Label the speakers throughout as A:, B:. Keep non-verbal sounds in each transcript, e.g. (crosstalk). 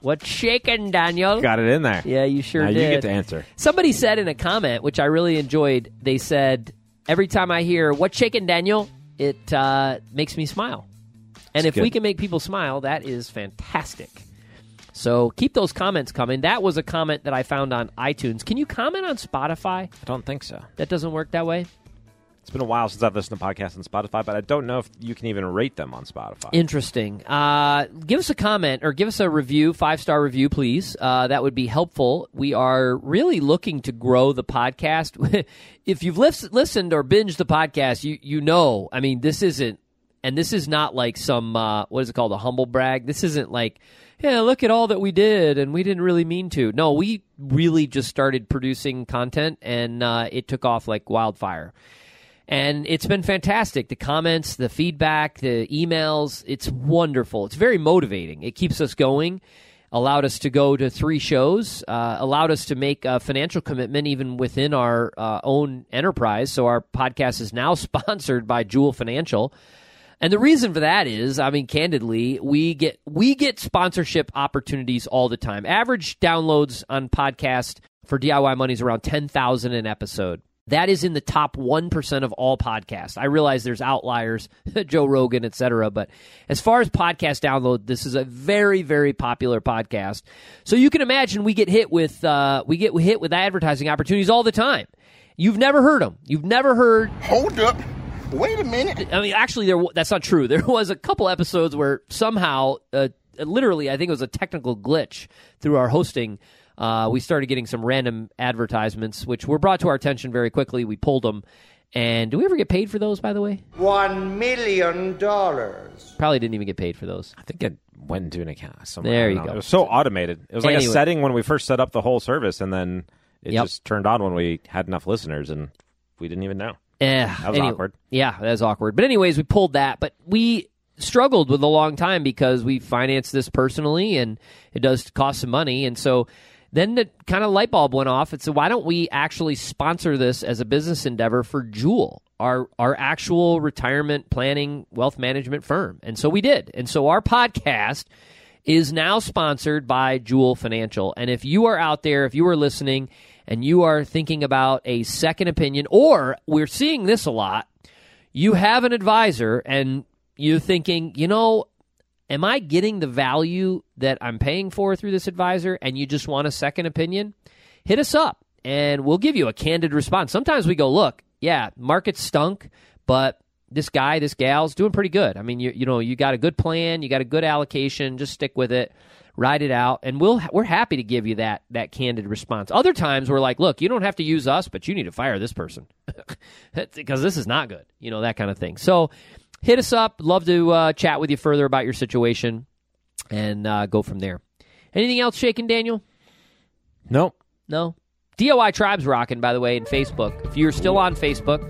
A: what's shaking, Daniel?
B: Got it in there.
A: Yeah, you sure
B: now
A: did.
B: you get to answer.
A: Somebody said in a comment, which I really enjoyed, they said, every time I hear what's shaking, Daniel, it uh, makes me smile. And
B: That's
A: if we can make people smile, that is fantastic. So keep those comments coming. That was a comment that I found on iTunes. Can you comment on Spotify?
B: I don't think so.
A: That doesn't work that way.
B: It's been a while since I've listened to podcasts on Spotify, but I don't know if you can even rate them on Spotify.
A: Interesting. Uh, give us a comment or give us a review, five star review, please. Uh, that would be helpful. We are really looking to grow the podcast. (laughs) if you've lis- listened or binged the podcast, you you know. I mean, this isn't, and this is not like some uh, what is it called, a humble brag. This isn't like, yeah, look at all that we did, and we didn't really mean to. No, we really just started producing content, and uh, it took off like wildfire and it's been fantastic. The comments, the feedback, the emails, it's wonderful. It's very motivating. It keeps us going. Allowed us to go to three shows. Uh, allowed us to make a financial commitment even within our uh, own enterprise. So our podcast is now (laughs) sponsored by Joule Financial. And the reason for that is, I mean, candidly, we get we get sponsorship opportunities all the time. Average downloads on podcast for DIY money is around ten thousand an episode. That is in the top one percent of all podcasts. I realize there's outliers, (laughs) Joe Rogan, etc. But as far as podcast download, this is a very, very popular podcast. So you can imagine we get hit with uh, we get hit with advertising opportunities all the time. You've never heard them. You've never heard
C: Hold up. Wait a minute.
A: I mean, actually, there that's not true. (laughs) There was a couple episodes where somehow, uh, literally, I think it was a technical glitch through our hosting. Uh, we started getting some random advertisements, which were brought to our attention very quickly. We pulled them. And do we ever get paid for those, by the way?
D: One million dollars.
A: Probably didn't even get paid for those.
B: I think it went into an account. Somewhere.
A: There you
B: know.
A: go.
B: It was so automated. It was like
A: Anyway.
B: a setting when we first set up the whole service, and then it
A: Yep.
B: just turned on when we had enough listeners, and we didn't even know.
A: Eh,
B: That was awkward.
A: Yeah, that was awkward. But anyways, we pulled that. But we struggled with a long time because we financed this personally, and it does cost some money. And so then the kind of light bulb went off. And said, why don't we actually sponsor this as a business endeavor for Joule, our our actual retirement planning wealth management firm? And so we did. And so our podcast is now sponsored by Joule Financial. And if you are out there, if you are listening and you are thinking about a second opinion, or we're seeing this a lot, you have an advisor and you're thinking, you know, am I getting the value that I'm paying for through this advisor? And you just want a second opinion? Hit us up and we'll give you a candid response. Sometimes we go, look, yeah, market stunk, but this guy, this gal's doing pretty good. I mean, you you know, you got a good plan, you got a good allocation, just stick with it, ride it out, and we'll we're happy to give you that that candid response. Other times we're like, look, you don't have to use us, but you need to fire this person (laughs) because this is not good, you know, that kind of thing. So hit us up. Love to uh, chat with you further about your situation and uh, go from there. Anything else shaking, Daniel?
B: Nope.
A: No. DIY Tribe's rocking, by the way, in Facebook. If you're still on Facebook,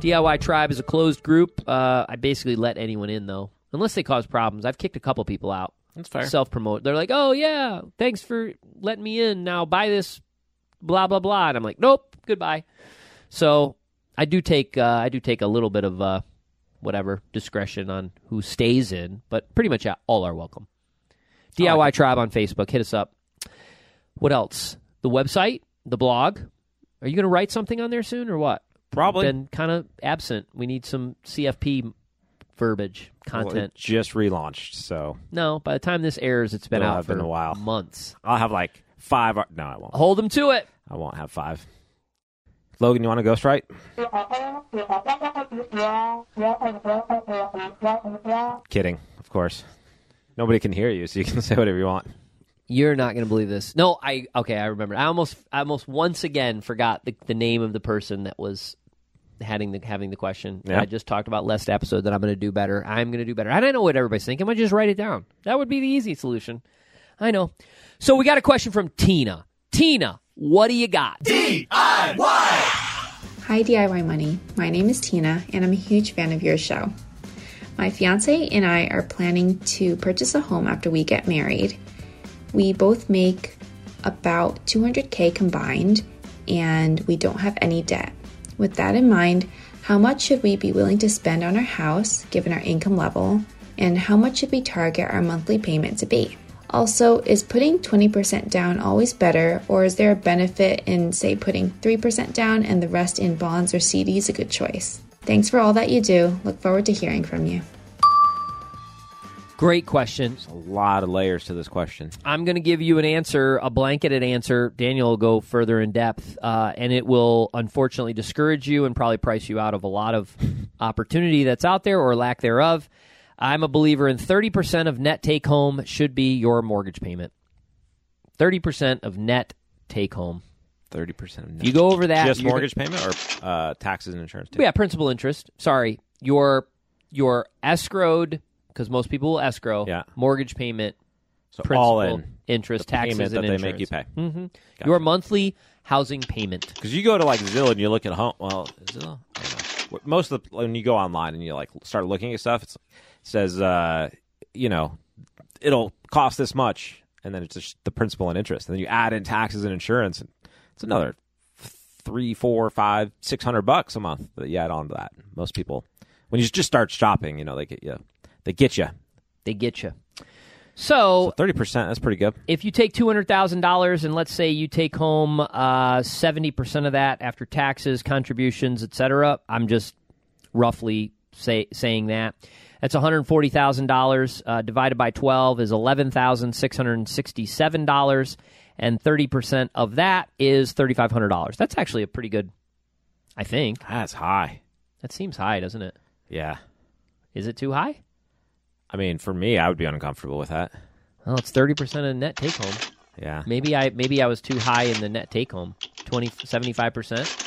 A: DIY Tribe is a closed group. Uh, I basically let anyone in, though, unless they cause problems. I've kicked a couple people out.
B: That's fair.
A: Self promote. They're like, oh, yeah, thanks for letting me in. Now buy this, blah, blah, blah. And I'm like, nope, goodbye. So I do take uh, I do take a little bit of uh, whatever discretion on who stays in, but pretty much all are welcome. DIY Tribe on Facebook. Hit us up. What else? The website, the blog. Are you going to write something on there soon or what?
B: Probably.
A: Been kind of absent. We need some CFP verbiage
B: Well, it
A: content.
B: just relaunched, so
A: no, by the time this airs, it's been
B: It'll
A: out for
B: been a while.
A: months.
B: I'll have like five. No, I won't.
A: Hold them to it.
B: I won't have five. Logan, you want to ghostwrite? Kidding, of course. Nobody can hear you, so you can (laughs) say whatever you want.
A: You're not going to believe this. No, I okay. I remember. I almost, I almost once again forgot the, the name of the person that was having the having the question.
B: Yeah.
A: I just talked about last episode that I'm going to do better. I'm going to do better. And I know what everybody's thinking. I just write it down. That would be the easy solution. I know. So we got a question from Tina. Tina, what do you got?
E: Hi, Hi, DIY Money. My name is Tina, and I'm a huge fan of your show. My fiance and I are planning to purchase a home after we get married. We both make about 200k combined, and we don't have any debt. With that in mind, how much should we be willing to spend on our house given our income level? And how much should we target our monthly payment to be? Also, is putting 20% down always better, or is there a benefit in, say, putting 3% down and the rest in bonds or CDs a good choice? Thanks for all that you do. Look forward to hearing from you.
A: Great question.
B: A lot of layers to this question.
A: I'm going to give you an answer, a blanketed answer. Daniel will go further in depth, uh, and it will unfortunately discourage you and probably price you out of a lot of opportunity that's out there or lack thereof. I'm a believer in 30% of net take home should be your mortgage payment. 30% of net take home.
B: Thirty percent. Of net.
A: You go over that.
B: Just mortgage payment or uh, taxes and insurance too.
A: Yeah, principal interest. Sorry, your your escrowed because most people will escrow.
B: Yeah.
A: mortgage payment,
B: So
A: principal,
B: in
A: interest, taxes, and
B: that they make you pay.
A: hmm Your monthly housing payment.
B: Because you go to like Zillow and you look at home. Well, Zillow. I don't know. Most of the when you go online and you like start looking at stuff, it's, it says uh, you know it'll cost this much, and then it's just the principal and interest, and then you add in taxes and insurance, and it's another three, four, five, six hundred bucks a month that you add on to that. Most people, when you just start shopping, you know they get you, they get you.
A: They get you. So
B: Thirty percent. That's pretty good.
A: if you take two hundred thousand dollars and let's say you take home uh, seventy percent of that after taxes, contributions, etc., I'm just roughly say, saying that. That's one hundred forty thousand uh, dollars divided by twelve is eleven thousand six hundred sixty-seven dollars, and thirty percent of that is thirty five hundred dollars. That's actually a pretty good. I think
B: That's high.
A: that seems high, doesn't it?
B: Yeah.
A: Is it too high?
B: I mean, for me, I would be uncomfortable with that.
A: Well, it's thirty percent of the net take home.
B: Yeah.
A: Maybe I maybe I was too high in the net take home. 20 75 percent.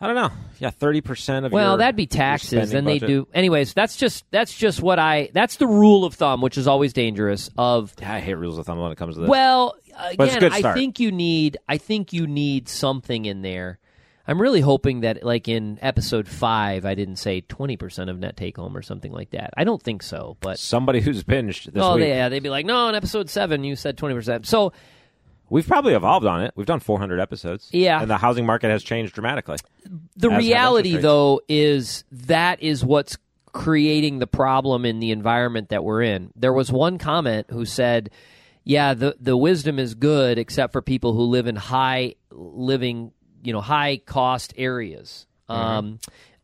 B: I don't know. Yeah, thirty percent of
A: Well,
B: your-
A: that'd be taxes. Then they do. Anyways, that's just that's just what I. That's the rule of thumb, which is always dangerous. Of
B: Yeah, I hate rules of thumb when it comes to this.
A: well,
B: But it's a
A: again, I think you need. I think you need something in there. I'm really hoping that, like in episode five, I didn't say 20 percent of net take home or something like that. I don't think so, but
B: Somebody who's binged this
A: oh,
B: week.
A: yeah, they'd be like, no, in episode seven, you said 20 percent. So
B: We've probably evolved on it. We've done 400 episodes.
A: Yeah.
B: And the housing market has changed dramatically.
A: the reality though is that is what's creating the problem in the environment that we're in there was one comment who said yeah the the wisdom is good except for people who live in high living you know high cost areas um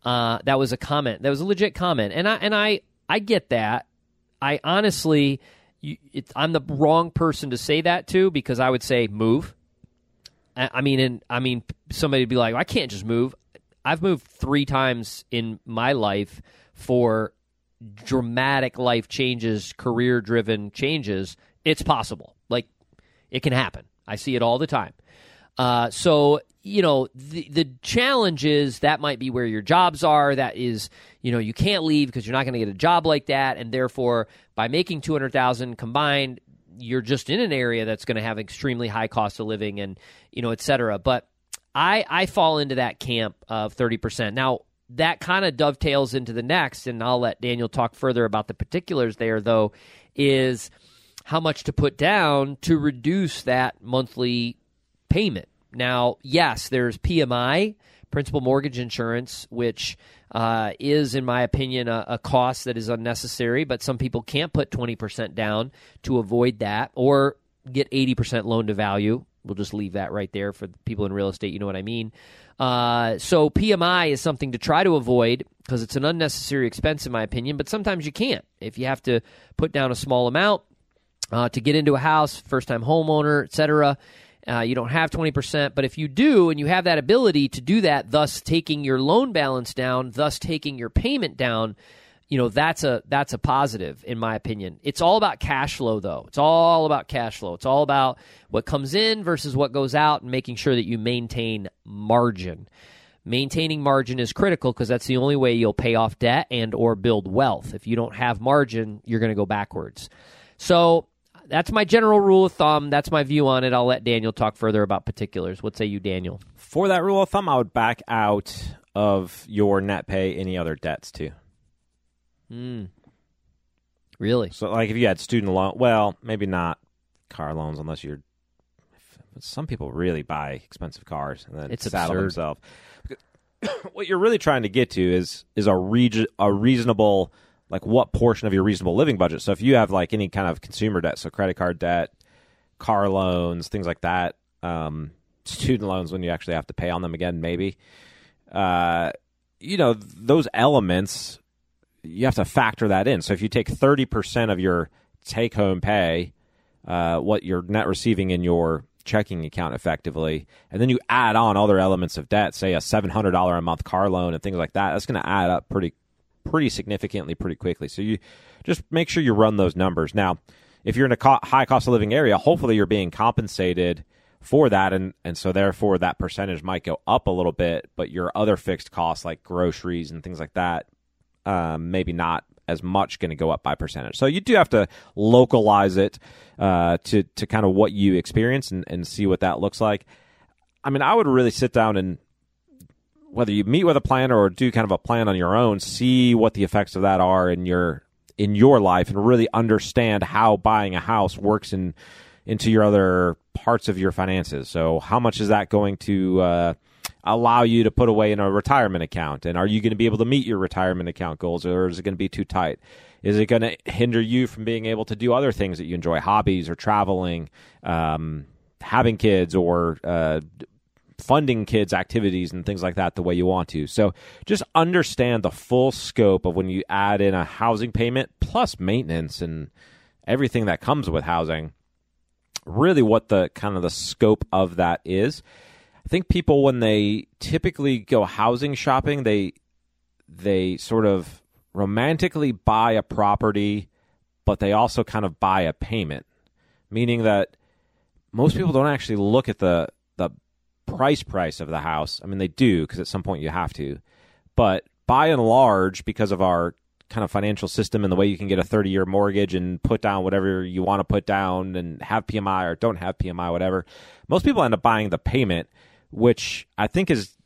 A: uh that was a comment that was a legit comment and i and i i get that i honestly you, it, i'm the wrong person to say that to because i would say move I I mean, and I mean, somebody would be like, "I can't just move." I've moved three times in my life for dramatic life changes, career-driven changes. It's possible. Like, it can happen. I see it all the time. Uh, so you know, the the challenge is that might be where your jobs are. That is, you know, you can't leave because you're not going to get a job like that, and therefore, by making two hundred thousand combined, you're just in an area that's going to have extremely high cost of living and you know et cetera. But i i fall into that camp of 30% now that kind of dovetails into the next and i'll let daniel talk further about the particulars there though is how much to put down to reduce that monthly payment now yes there's pmi principal mortgage insurance which uh, is, in my opinion, a, a cost that is unnecessary. But some people can't put 20% down to avoid that or get 80% loan to value. We'll just leave that right there for people in real estate. You know what I mean? Uh, so PMI is something to try to avoid because it's an unnecessary expense, in my opinion. But sometimes you can't. If you have to put down a small amount uh, to get into a house, first time homeowner, etc. Uh, you don't have 20%, but if you do and you have that ability to do that, thus taking your loan balance down, thus taking your payment down, you know, that's a that's a positive in my opinion. It's all about cash flow though. It's all about cash flow. It's all about what comes in versus what goes out and making sure that you maintain margin. Maintaining margin is critical because that's the only way you'll pay off debt and or build wealth. If you don't have margin, you're going to go backwards. So, that's my general rule of thumb. That's my view on it. I'll let Daniel talk further about particulars. What say you, Daniel?
B: For that rule of thumb, I would back out of your net pay any other debts too.
A: Mm. Really?
B: So, like, if you had student loan, well, maybe not car loans unless you're. Some people really buy expensive cars and then
A: It's
B: saddle
A: absurd.
B: themselves. (coughs) what you're really trying to get to is is a reg- a reasonable like what portion of your reasonable living budget. So if you have like any kind of consumer debt, so credit card debt, car loans, things like that, um, student loans when you actually have to pay on them again, maybe. Uh, you know those elements you have to factor that in. So if you take 30% of your take home pay, uh, what you're net receiving in your checking account effectively, and then you add on other elements of debt, say a $700 a month car loan and things like that, that's going to add up pretty pretty significantly pretty quickly. So you just make sure you run those numbers. Now, if you're in a co- high cost of living area, hopefully you're being compensated for that and and so therefore that percentage might go up a little bit, but your other fixed costs like groceries and things like that um, maybe not as much going to go up by percentage. So you do have to localize it uh, to to kind of what you experience and, and see what that looks like. I mean, I would really sit down and whether you meet with a planner or do kind of a plan on your own, see what the effects of that are in your in your life and really understand how buying a house works in into your other parts of your finances. So how much is that going to uh, allow you to put away in a retirement account? And are you going to be able to meet your retirement account goals or is it going to be too tight? Is it going to hinder you from being able to do other things that you enjoy, hobbies or traveling, um, having kids or uh, funding kids' activities and things like that the way you want to? So just understand the full scope of when you add in a housing payment plus maintenance and everything that comes with housing really what the kind of the scope of that is. I think people when they typically go housing shopping, they they sort of romantically buy a property, but they also kind of buy a payment, meaning that most people don't actually look at the the price price of the house. I mean, they do because at some point you have to, but by and large, because of our kind of financial system and the way you can get a 30 year mortgage and put down whatever you want to put down and have PMI or don't have PMI, whatever. Most people end up buying the payment, which I think is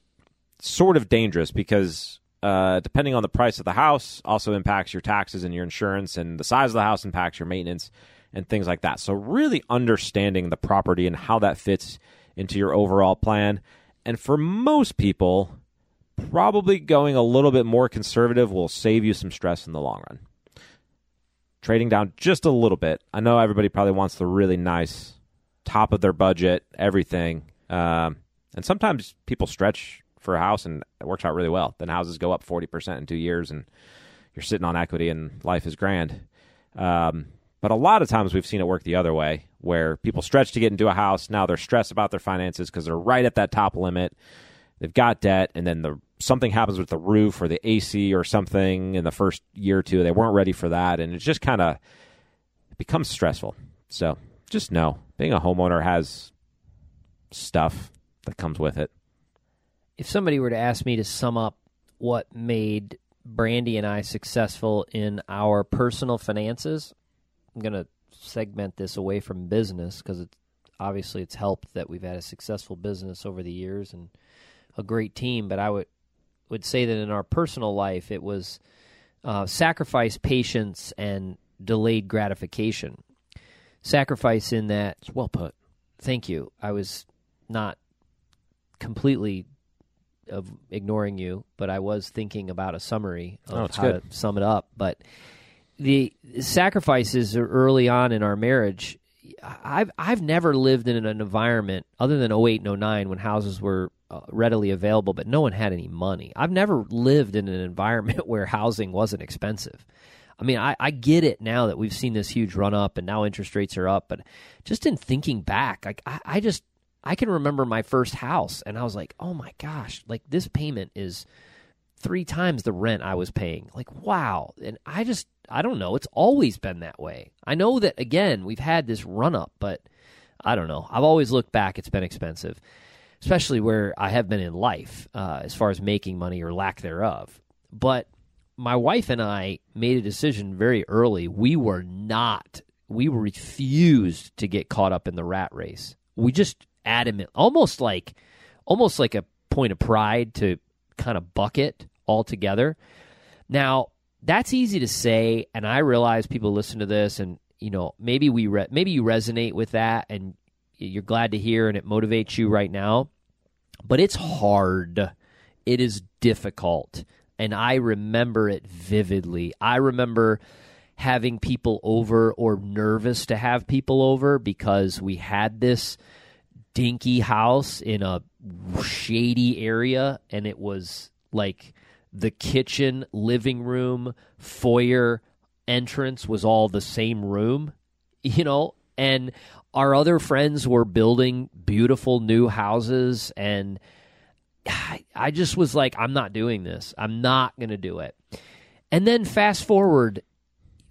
B: sort of dangerous because uh, depending on the price of the house also impacts your taxes and your insurance and the size of the house impacts your maintenance and things like that. So really understanding the property and how that fits into your overall plan. And for most people, probably going a little bit more conservative will save you some stress in the long run. Trading down just a little bit. I know everybody probably wants the really nice top of their budget, everything. Um, and sometimes people stretch for a house and it works out really well. Then houses go up 40% in two years and you're sitting on equity and life is grand. Um, but a lot of times we've seen it work the other way where people stretch to get into a house. Now they're stressed about their finances because they're right at that top limit. They've got debt, and then the something happens with the roof or the AC or something in the first year or two. They weren't ready for that, and it just kind of becomes stressful. So just know being a homeowner has stuff that comes with it.
A: If somebody were to ask me to sum up what made Brandy and I successful in our personal finances, I'm going to segment this away from business because it's obviously it's helped that we've had a successful business over the years and a great team. But I would would say that in our personal life, it was uh, sacrifice, patience, and delayed gratification. Sacrifice in that
B: It's well put.
A: thank you. I was not completely of ignoring you, but I was thinking about a summary of
B: Oh,
A: how
B: good.
A: to sum it up. But the sacrifices early on in our marriage, I've I've never lived in an environment other than 08 and 09 when houses were uh, readily available, but no one had any money. I've never lived in an environment (laughs) where housing wasn't expensive. I mean, I, I get it now that we've seen this huge run up and now interest rates are up, but just in thinking back, like I, I just I can remember my first house and I was like, oh my gosh, like this payment is three times the rent I was paying. Like, wow. And I just I don't know. It's always been that way. I know that again, we've had this run up, but I don't know. I've always looked back, it's been expensive. Especially where I have been in life, uh, as far as making money or lack thereof. But my wife and I made a decision very early. We were not, we refused to get caught up in the rat race. We just adamant, almost like, almost like a point of pride to kind of bucket altogether. Now, that's easy to say, and I realize people listen to this, and you know maybe we re- maybe you resonate with that, and you're glad to hear, and it motivates you right now. But it's hard. It is difficult, and I remember it vividly. I remember having people over or nervous to have people over because we had this dinky house in a shady area and it was like the kitchen, living room, foyer, entrance was all the same room, (laughs) you know, and our other friends were building beautiful new houses and (sighs) I just was like I'm not doing this. I'm not going to do it. And then fast forward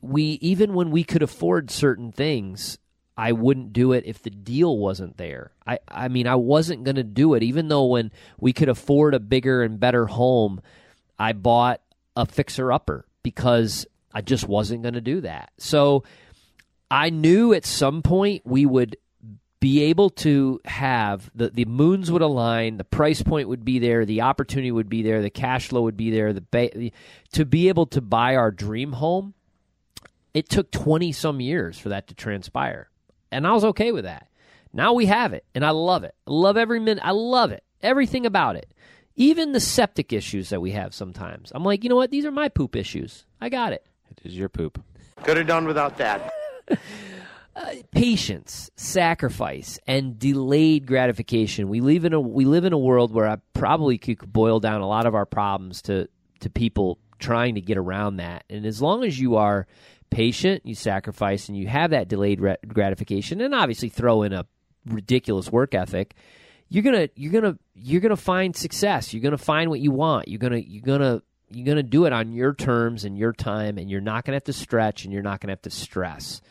A: we even when we could afford certain things, I wouldn't do it if the deal wasn't there. I I mean I wasn't going to do it even though when we could afford a bigger and better home, I bought a fixer upper because I just wasn't going to do that. So I knew at some point we would be able to have the, the moons would align, the price point would be there, the opportunity would be there, the cash flow would be there, the ba- to be able to buy our dream home it took 20 some years for that to transpire. And I was okay with that. Now we have it, and I love it. I love every minute. I love it. Everything about it. Even the septic issues that we have sometimes. I'm like, you know what? These are my poop issues. I got it.
B: It is your poop.
D: Could have done without that. (laughs)
A: uh, patience, sacrifice, and delayed gratification. We live in a we live in a world where I probably could boil down a lot of our problems to to people trying to get around that. And as long as you are patient, you sacrifice, and you have that delayed gratification, and obviously throw in a ridiculous work ethic, you're gonna you're gonna you're gonna find success. You're gonna find what you want. You're gonna you're gonna you're gonna do it on your terms and your time, and you're not gonna have to stretch, and you're not gonna have to stress.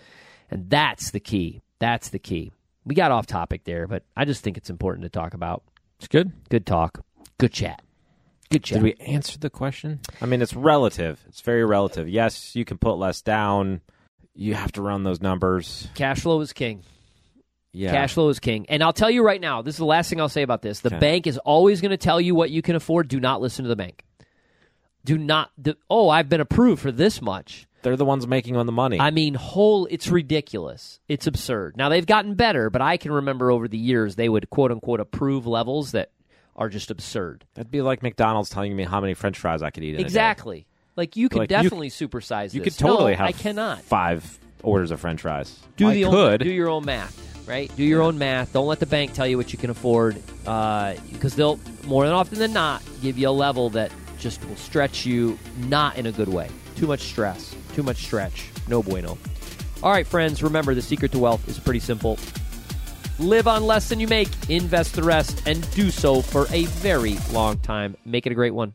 A: And that's the key. That's the key. We got off topic there, but I just think it's important to talk about.
B: It's good.
A: Good talk. Good chat. Good chat.
B: Did we answer the question? I mean, it's relative. It's very relative. Yes, you can put less down. You have to run those numbers.
A: Cash flow is king.
B: Yeah.
A: Cash flow is king. And I'll tell you right now, this is the last thing I'll say about this. The
B: Okay.
A: bank is always going to tell you what you can afford. Do not listen to the bank. Do not. Oh, I've been approved for this much.
B: They're the ones making on the money.
A: I mean, whole. It's ridiculous. It's absurd. Now they've gotten better, but I can remember over the years they would quote unquote approve levels that are just absurd.
B: That'd be like McDonald's telling me how many French fries I could eat. In a day.
A: Exactly. Like you could
B: Like, you-
A: definitely supersize
B: You
A: this.
B: could totally
A: no,
B: have
A: I cannot.
B: five orders of French fries.
A: do
B: I
A: the
B: could.
A: Own, do your own math, right? Do your own math. Don't let the bank tell you what you can afford, uh, because they'll more than often than not give you a level that just will stretch you not in a good way. Too much stress, too much stretch. No bueno. All right, friends. Remember, the secret to wealth is pretty simple. Live on less than you make, invest the rest, and do so for a very long time. Make it a great one.